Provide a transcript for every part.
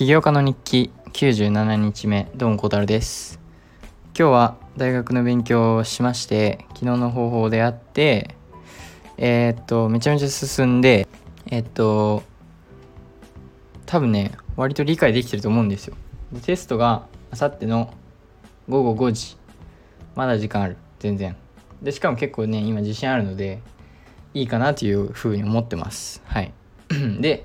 起業家の日記97日目どうも小太郎です。今日は大学の勉強をしまして昨日の方法であってえー、っとめちゃめちゃ進んでえー、っと多分ね割と理解できてると思うんですよ。テストがあさっての午後5時。まだ時間ある。全然。でしかも結構ね今自信あるのでいいかなというふうに思ってます。はい。で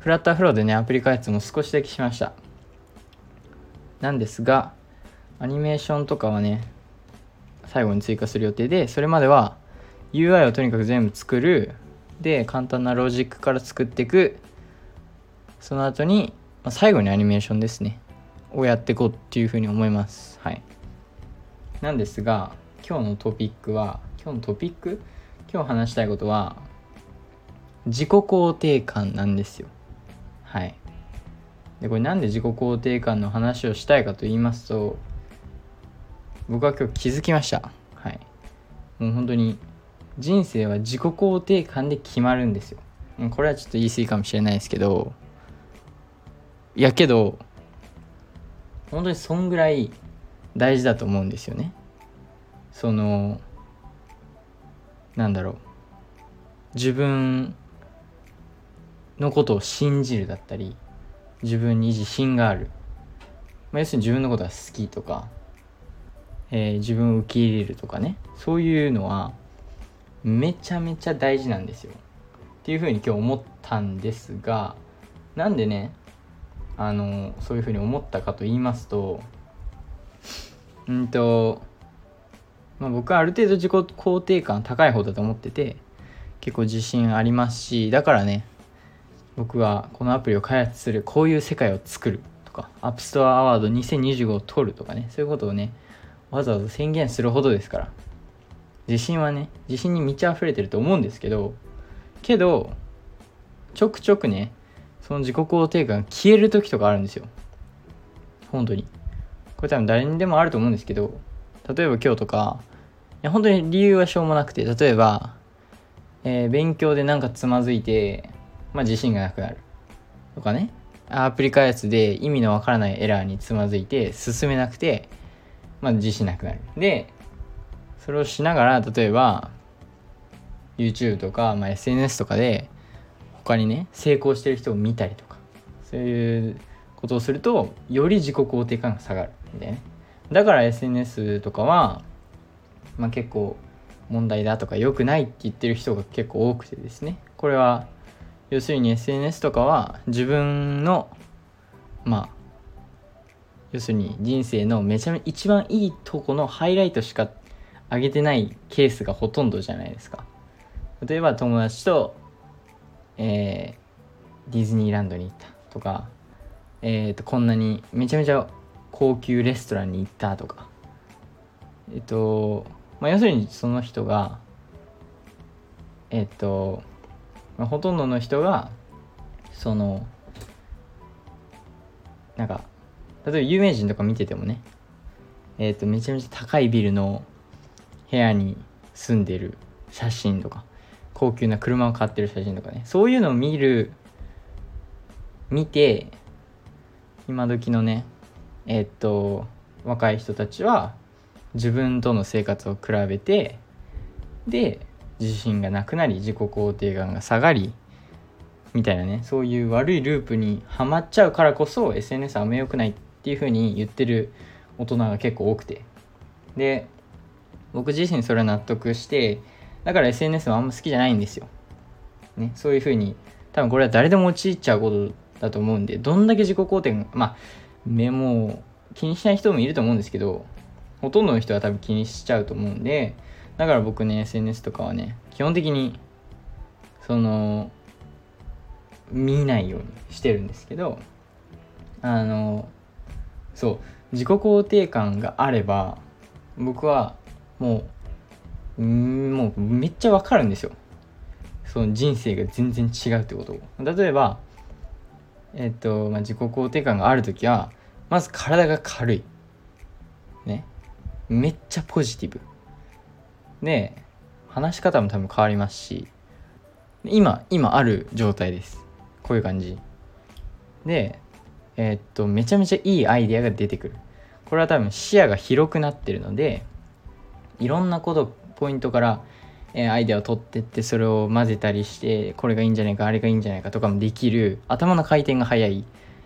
フラッターフローでねアプリ開発も少しだけしました。なんですがアニメーションとかはね最後に追加する予定でそれまでは UI をとにかく全部作るで簡単なロジックから作っていくその後に、まあ、最後にアニメーションですねをやっていこうっていうふうに思います。はい。なんですが今日のトピックは今日のトピック？今日話したいことは自己肯定感なんですよ。はい。でこれなんで自己肯定感の話をしたいかと言いますと僕は今日気づきました。はい。もう本当に人生は自己肯定感で決まるんですよ。これはちょっと言い過ぎかもしれないですけどいやけど本当にそんぐらい大事だと思うんですよね。そのなんだろう。自分のことを信じるだったり自分に自信がある、まあ、要するに自分のことが好きとか、えー、自分を受け入れるとかね。そういうのはめちゃめちゃ大事なんですよ。っていうふうに今日思ったんですがなんでねあのそういうふうに思ったかと言いますとうんと、まあ、僕はある程度自己肯定感高い方だと思ってて結構自信ありますしだからね僕はこのアプリを開発するこういう世界を作るとか App Store アワード2025を取るとかねそういうことをねわざわざ宣言するほどですから。自信はね自信に満ち溢れてると思うんですけどけどちょくちょくねその自己肯定感が消える時とかあるんですよ。本当に。これ多分誰にでもあると思うんですけど例えば今日とかいや本当に理由はしょうもなくて例えば、えー、勉強でなんかつまずいてまあ、自信がなくなる。とかね。アプリ開発で意味のわからないエラーにつまずいて進めなくて、まあ、自信なくなる。でそれをしながら例えば YouTube とか、まあ、SNS とかで他にね成功してる人を見たりとかそういうことをするとより自己肯定感が下がる。みたいなだから SNS とかは、まあ、結構問題だとか良くないって言ってる人が結構多くてですね。これは要するに SNS とかは自分のまあ要するに人生のめちゃめちゃ一番いいとこのハイライトしか上げてないケースがほとんどじゃないですか。例えば友達と、えー、ディズニーランドに行ったとか、えー、とこんなにめちゃめちゃ高級レストランに行ったとか。えっ、と、まあ、要するにその人がえっ、とまあ、ほとんどの人がそのなんか例えば有名人とか見ててもねえっ、ー、とめちゃめちゃ高いビルの部屋に住んでる写真とか高級な車を買ってる写真とかねそういうのを見る見て今時のねえっ、ー、と若い人たちは自分との生活を比べてで自信がなくなり自己肯定感が下がりみたいなね。そういう悪いループにはまっちゃうからこそ SNS はあんま良くないっていう風に言ってる大人が結構多くて。で僕自身それは納得してだから SNS はあんま好きじゃないんですよ、ね、そういう風に多分これは誰でも陥っちゃうことだと思うんでどんだけ自己肯定まあ目も気にしない人もいると思うんですけどほとんどの人は多分気にしちゃうと思うんでだから僕ね SNS とかはね基本的にその見ないようにしてるんですけどあのそう自己肯定感があれば僕はもうもうめっちゃわかるんですよ。その人生が全然違うってことを。例えばえっと、まあ、自己肯定感がある時はまず体が軽い。ね。めっちゃポジティブ。で話し方も多分変わりますし今今ある状態です。こういう感じ。でえー、っとめちゃめちゃいいアイデアが出てくる。これは多分視野が広くなってるのでいろんなことポイントから、えー、アイデアを取ってってそれを混ぜたりしてこれがいいんじゃないかあれがいいんじゃないかとかもできる頭の回転が速い、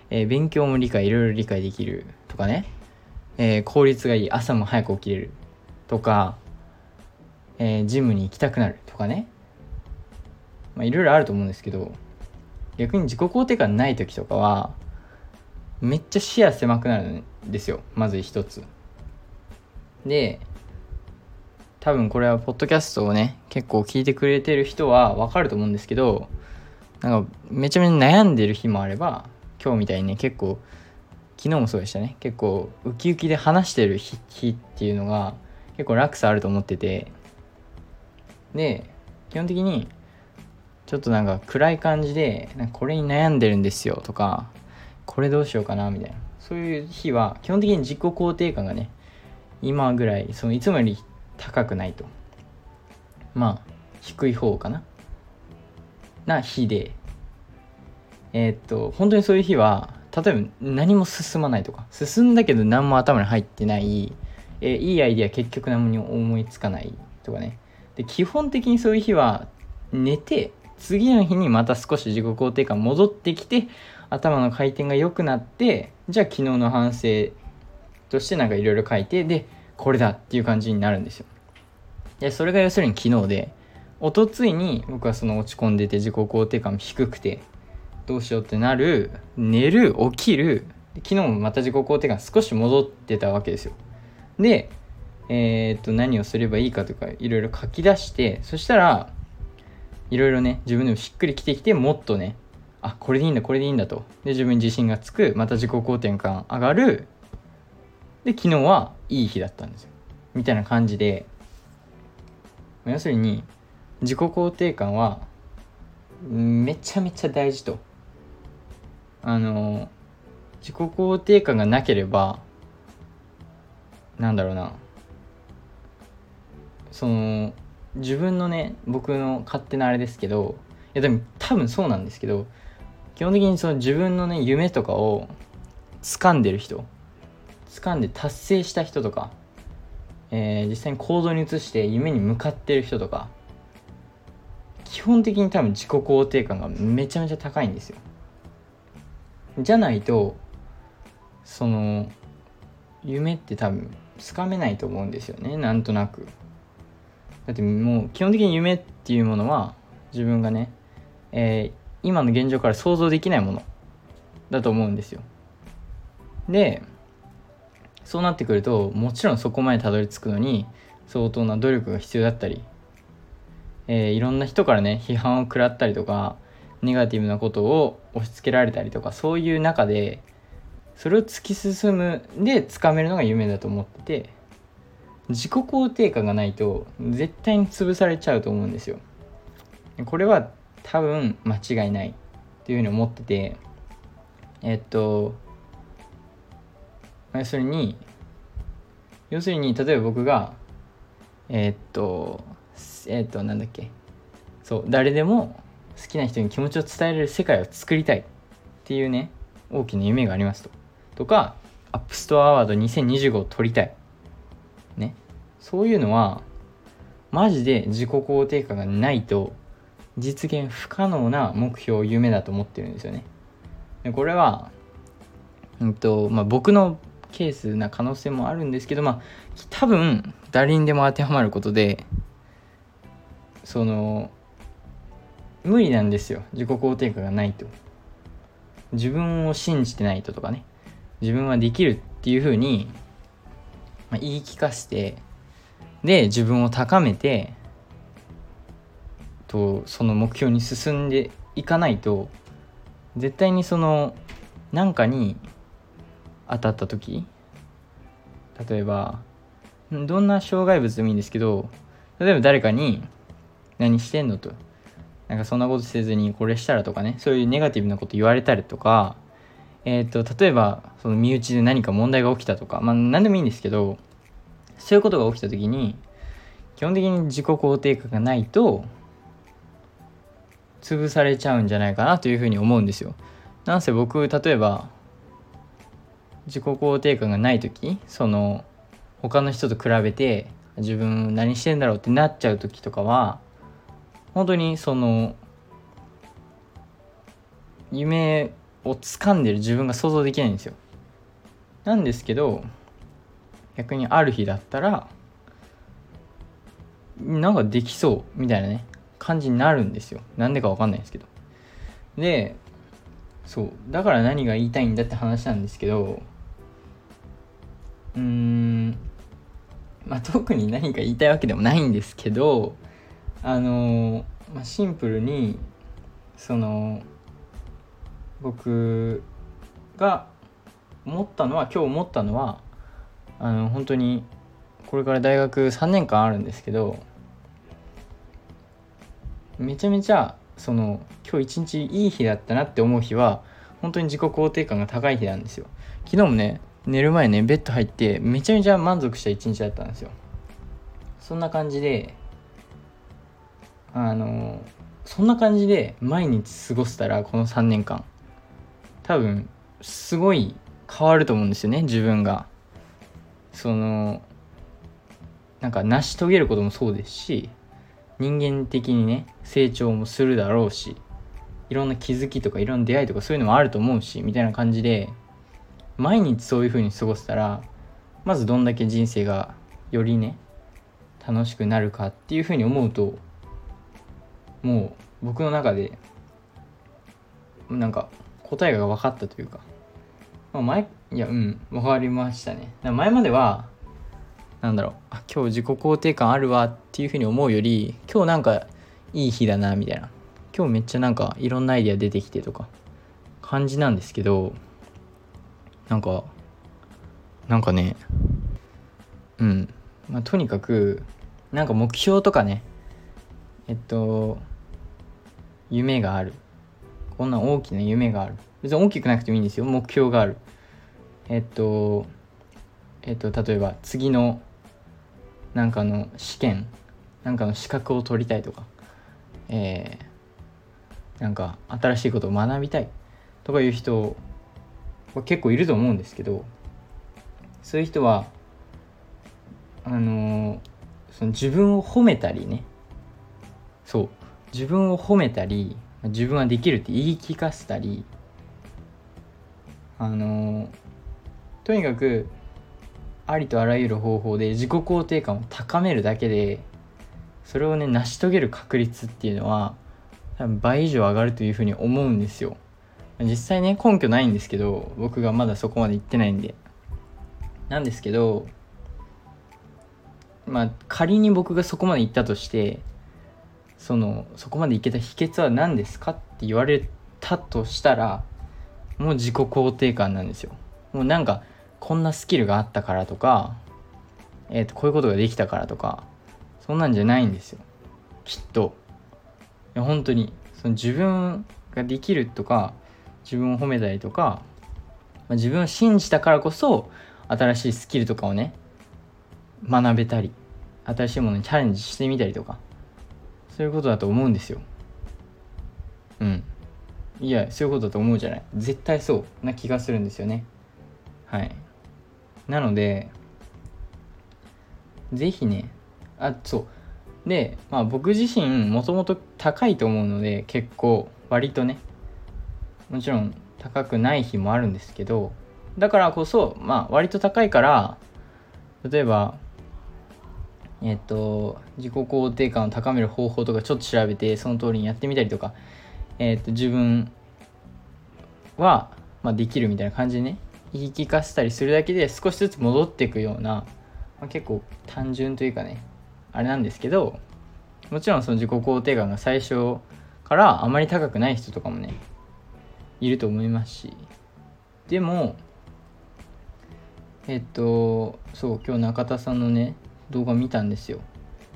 えー、勉強も理解いろいろ理解できるとかね、え、効率がいい朝も早く起きれるとか、えー、ジムに行きたくなるとかね。まあいろいろあると思うんですけど逆に自己肯定感ない時とかはめっちゃ視野狭くなるんですよ。まず一つ。で多分これはポッドキャストをね結構聞いてくれてる人はわかると思うんですけどなんかめちゃめちゃ悩んでる日もあれば今日みたいにね結構昨日もそうでしたね。結構ウキウキで話してる日っていうのが結構落差あると思っててで基本的にちょっとなんか暗い感じでなんかこれに悩んでるんですよとかこれどうしようかなみたいな。そういう日は基本的に自己肯定感がね今ぐらいそのいつもより高くないと。まあ低い方かな。な日で。えー、っと本当にそういう日は例えば何も進まないとか。進んだけど何も頭に入ってない。えー、いいアイディア結局何も思いつかないとかね。で基本的にそういう日は寝て次の日にまた少し自己肯定感戻ってきて頭の回転が良くなってじゃあ昨日の反省としてなんかいろいろ書いてでこれだっていう感じになるんですよ。でそれが要するに昨日でおとついに僕はその落ち込んでて自己肯定感低くてどうしようってなる寝る起きる昨日もまた自己肯定感少し戻ってたわけですよ。でえー、っと何をすればいいかとかいろいろ書き出してそしたらいろいろね自分でもしっくりきてきてもっとねあこれでいいんだこれでいいんだと。で自分に自信がつくまた自己肯定感上がる。で昨日はいい日だったんですよ。みたいな感じで。要するに自己肯定感はめちゃめちゃ大事と。あの自己肯定感がなければなんだろうな。その自分のね僕の勝手なあれですけどいやでも多分そうなんですけど基本的にその自分のね夢とかを掴んでる人掴んで達成した人とか、えー、実際に行動に移して夢に向かってる人とか基本的に多分自己肯定感がめちゃめちゃ高いんですよ。じゃないとその夢って多分つかめないと思うんですよねなんとなく。だってもう基本的に夢っていうものは自分がね、えー、今の現状から想像できないものだと思うんですよ。でそうなってくるともちろんそこまでたどり着くのに相当な努力が必要だったり、えー、いろんな人からね批判を食らったりとかネガティブなことを押し付けられたりとかそういう中でそれを突き進むでつかめるのが夢だと思ってて自己肯定感がないと絶対に潰されちゃうと思うんですよ。これは多分間違いないっていうふうに思っててえっと要するに要するに例えば僕がえっとえっとなんだっけそう誰でも好きな人に気持ちを伝えられる世界を作りたいっていうね大きな夢がありますと。とかアップストアアワード2025を取りたい。ね。そういうのはマジで自己肯定感がないと実現不可能な目標夢だと思ってるんですよね。でこれは、うんとまあ、僕のケースな可能性もあるんですけどまあ多分誰にでも当てはまることでその無理なんですよ。自己肯定感がないと。自分を信じてないととかね。自分はできるっていうふうに、まあ、言い聞かせてで自分を高めてとその目標に進んでいかないと絶対にその何かに当たった時例えばどんな障害物でもいいんですけど例えば誰かに「何してんの?」と「なんかそんなことせずにこれしたら」とかねそういうネガティブなこと言われたりとかえっ、ー、と例えばその身内で何か問題が起きたとかまあ何でもいいんですけどそういうことが起きた時に基本的に自己肯定感がないと潰されちゃうんじゃないかなというふうに思うんですよ。なんせ僕例えば自己肯定感がない時その他の人と比べて自分何してんだろうってなっちゃう時とかは本当にその夢を掴んでる自分が想像できないんですよ。なんですけど逆にある日だったらなんかできそうみたいなね感じになるんですよ。なんでかわかんないんですけど。でそうだから何が言いたいんだって話なんですけどうーんまあ特に何か言いたいわけでもないんですけどあのまあ、シンプルにその僕が思ったのは今日思ったのはあの本当にこれから大学3年間あるんですけどめちゃめちゃその今日一日いい日だったなって思う日は本当に自己肯定感が高い日なんですよ。昨日もね寝る前ねベッド入ってめちゃめちゃ満足した一日だったんですよ。そんな感じであのそんな感じで毎日過ごせたらこの3年間。多分すごい変わると思うんですよね自分が。そのなんか成し遂げることもそうですし人間的にね成長もするだろうしいろんな気づきとかいろんな出会いとかそういうのもあると思うしみたいな感じで毎日そういう風に過ごせたらまずどんだけ人生がよりね楽しくなるかっていう風に思うともう僕の中でなんか答えが分かったというか、まあ、前いやうん分かりましたね。前まではなんだろうあ今日自己肯定感あるわっていうふうに思うより今日なんかいい日だなみたいな。今日めっちゃなんかいろんなアイデア出てきてとか感じなんですけどなんかなんかねうん。まあとにかくなんか目標とかねえっと夢がある。こんな大きな夢がある。別に大きくなくてもいいんですよ。目標がある。えっとえっと例えば次のなんかの試験なんかの資格を取りたいとか。えー、なんか新しいことを学びたい。とかいう人は結構いると思うんですけど。そういう人はあのー、その自分を褒めたりね。そう。自分を褒めたり自分はできるって言い聞かせたりあの、とにかくありとあらゆる方法で自己肯定感を高めるだけでそれをね成し遂げる確率っていうのは多分倍以上上がるというふうに思うんですよ。実際ね根拠ないんですけど僕がまだそこまで行ってないんで。なんですけどまあ仮に僕がそこまで行ったとしてそのそこまでいけた秘訣は何ですかって言われたとしたらもう自己肯定感なんですよ。もうなんかこんなスキルがあったからとか、えー、とこういうことができたからとかそんなんじゃないんですよ。きっと。いや本当にその自分ができるとか自分を褒めたりとか、まあ、自分を信じたからこそ新しいスキルとかをね学べたり新しいものにチャレンジしてみたりとかそういうことだと思うんですよ。うん。いやそういうことだと思うじゃない。絶対そうな気がするんですよね。はい。なので是非ねあそう。でまあ僕自身もともと高いと思うので結構割とねもちろん高くない日もあるんですけどだからこそまあ割と高いから例えばえっと自己肯定感を高める方法とかちょっと調べてその通りにやってみたりとかえっと自分は、まあ、できるみたいな感じでね言い聞かせたりするだけで少しずつ戻っていくような、まあ、結構単純というかねあれなんですけどもちろんその自己肯定感が最初からあまり高くない人とかもねいると思いますし。でもえっとそう今日中田さんのね動画見たんですよ。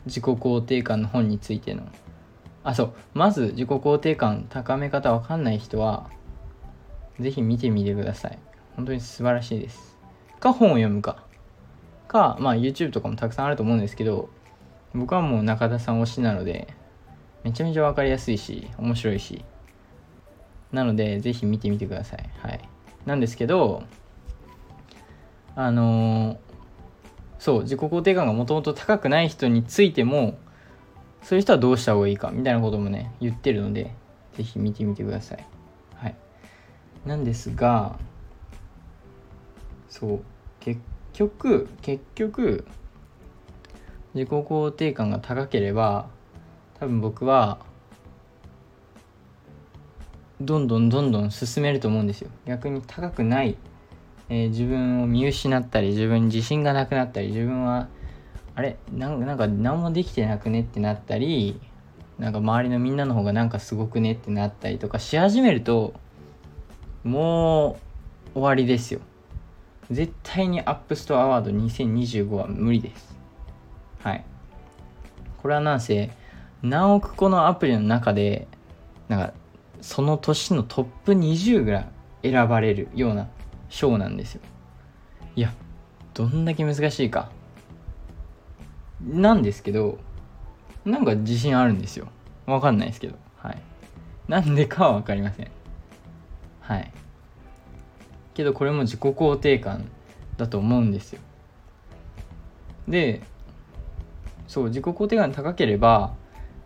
自己肯定感の本についての。あそう。まず自己肯定感高め方わかんない人は是非見てみてください。本当に素晴らしいです。か本を読むか。かまあ YouTube とかもたくさんあると思うんですけど僕はもう中田さん推しなのでめちゃめちゃ分かりやすいし面白いし。なのでぜひ見てみてください。はい。なんですけどあのー、そう自己肯定感がもともと高くない人についてもそういう人はどうした方がいいかみたいなこともね言ってるので是非見てみてください。はい。なんですがそう結局結局自己肯定感が高ければ多分僕はどんどんどんどん進めると思うんですよ。逆に高くない、えー、自分を見失ったり自分に自信がなくなったり自分はあれ？なんか何もできてなくねってなったりなんか周りのみんなの方がなんかすごくねってなったりとかし始めるともう終わりですよ。絶対にアップストアワード2025は無理です。はい。これはなんせ何億個のアプリの中でなんかその年のトップ20ぐらい選ばれるような賞なんですよ。いやどんだけ難しいか。なんですけどなんか自信あるんですよ。わかんないですけど。はい。なんでかは分かりません。はい。けどこれも自己肯定感だと思うんですよ。でそう自己肯定感高ければ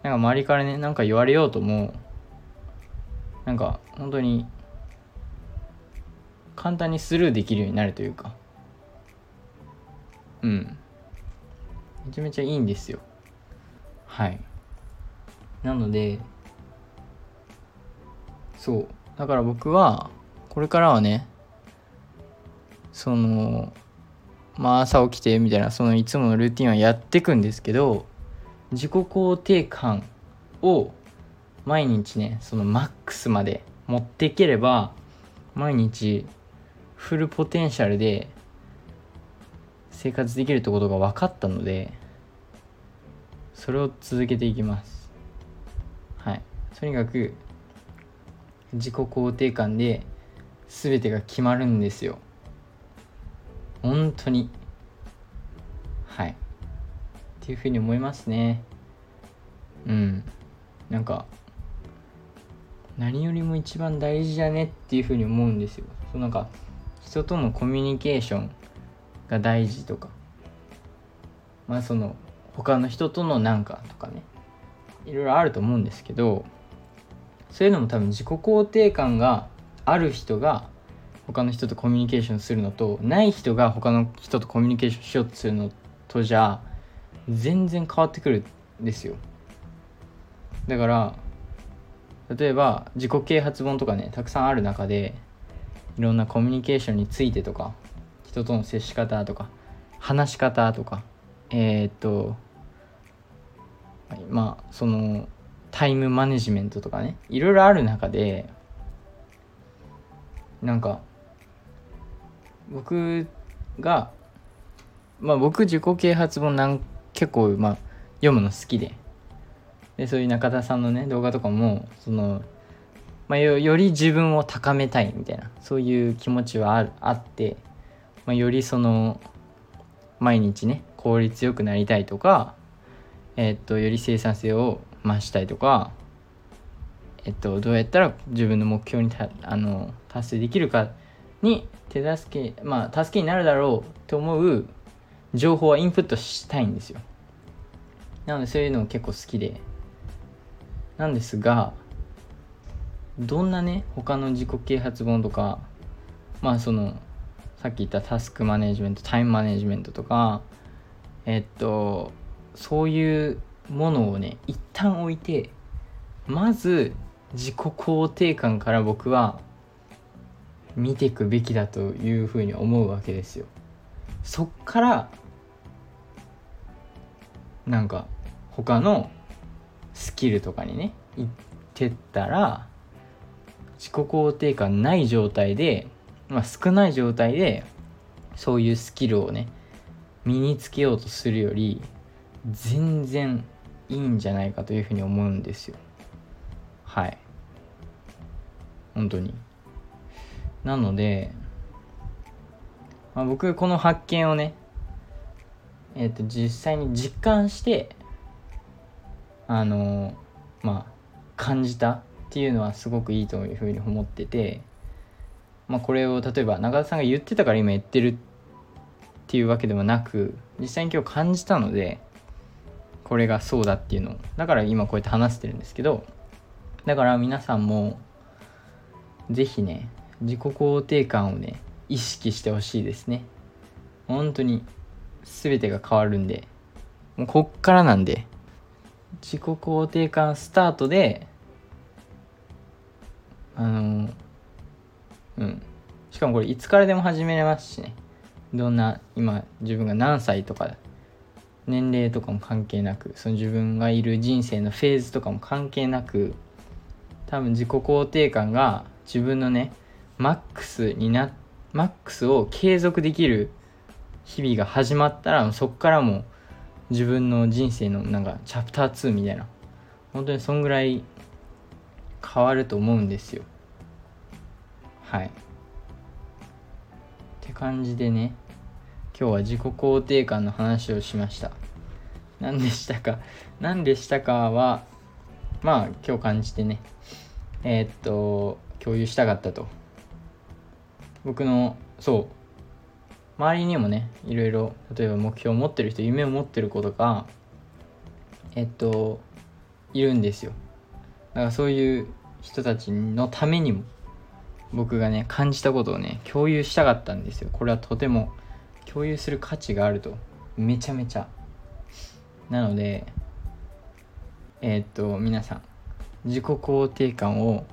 なんか周りからねなんか言われようともなんか本当に簡単にスルーできるようになるというか。うん。めちゃめちゃいいんですよ。はい。なのでそう。だから僕はこれからはねそのまあ朝起きてみたいなそのいつものルーティンはやってくんですけど自己肯定感を毎日ねそのマックスまで持っていければ毎日フルポテンシャルで生活できるってことが分かったのでそれを続けていきます。はい。とにかく自己肯定感で全てが決まるんですよ。本当に。はい。っていうふうに思いますね。うん。なんか何よりも一番大事だねっていうふうに思うんですよ。そうなんか人とのコミュニケーションが大事とか。まあその他の人とのなんかとかね。いろいろあると思うんですけどそういうのも多分自己肯定感がある人が他の人とコミュニケーションするのとない人が他の人とコミュニケーションしようとするのとじゃ全然変わってくるんですよ。だから例えば自己啓発本とかねたくさんある中でいろんなコミュニケーションについてとか人との接し方とか話し方とかえー、っとまあそのタイムマネジメントとかねいろいろある中でなんか僕がまあ僕自己啓発本なん結構まあ読むの好きで。でそういう中田さんのね動画とかもその、まあ、より自分を高めたいみたいなそういう気持ちはあって、まあ、よりその毎日ね効率よくなりたいとか、え、っとより生産性を増したいとか、えっと、どうやったら自分の目標にたあの達成できるかに手助けまあ助けになるだろうと思う情報はインプットしたいんですよ。なのでそういうの結構好きで。なんですがどんなね他の自己啓発本とかまあそのさっき言ったタスクマネジメントタイムマネジメントとかえっとそういうものをね一旦置いてまず自己肯定感から僕は見ていくべきだというふうに思うわけですよ。そっからなんか他のスキルとかにね行ってったら自己肯定感ない状態で、まあ、少ない状態でそういうスキルをね身につけようとするより全然いいんじゃないかというふうに思うんですよ。はい。本当に。なので、まあ、僕この発見をねえっ、ー、と実際に実感してあのまあ感じたっていうのはすごくいいというふうに思ってて、まあ、これを例えば中田さんが言ってたから今言ってるっていうわけではなく実際に今日感じたのでこれがそうだっていうのだから今こうやって話してるんですけどだから皆さんも是非ね自己肯定感をね意識してほしいですね。本当に全てが変わるんでもうこっからなんで自己肯定感スタートであのうん。しかもこれいつからでも始めれますしね。どんな今自分が何歳とか年齢とかも関係なくその自分がいる人生のフェーズとかも関係なく多分自己肯定感が自分のねマックスになマックスを継続できる日々が始まったらそっからも自分の人生のなんかチャプター2みたいな。本当にそんぐらい変わると思うんですよ。はい。って感じでね今日は自己肯定感の話をしました。何でしたか？何でしたかはまあ今日感じてねえー、っと共有したかったと。僕のそう。周りにもねいろいろ例えば目標を持ってる人夢を持ってる子とかえっといるんですよ。だからそういう人たちのためにも僕がね感じたことをね共有したかったんですよ。これはとても共有する価値があると。めちゃめちゃ。なのでえー、っと皆さん自己肯定感を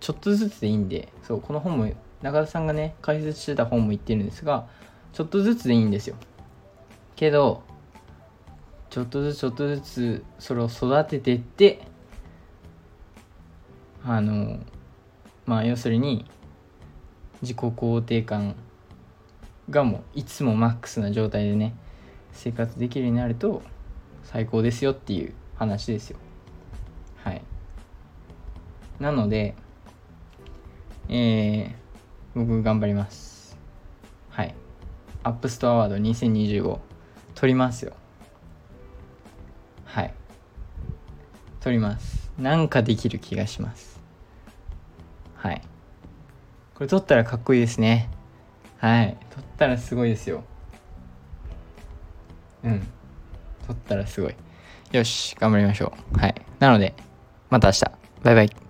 ちょっとずつでいいんでそうこの本も中田さんがね解説してた本も言ってるんですがちょっとずつでいいんですよ。けどちょっとずつちょっとずつそれを育ててってあのまあ要するに自己肯定感がもういつもマックスな状態でね生活できるようになると最高ですよっていう話ですよ。はい。なのでえー、僕頑張ります。はい。アップストアワード2025取りますよ。はい。取ります。なんかできる気がします。はい。これ取ったらかっこいいですね。はい。取ったらすごいですよ。うん。取ったらすごい。よし。頑張りましょう。はい。なのでまた明日。バイバイ。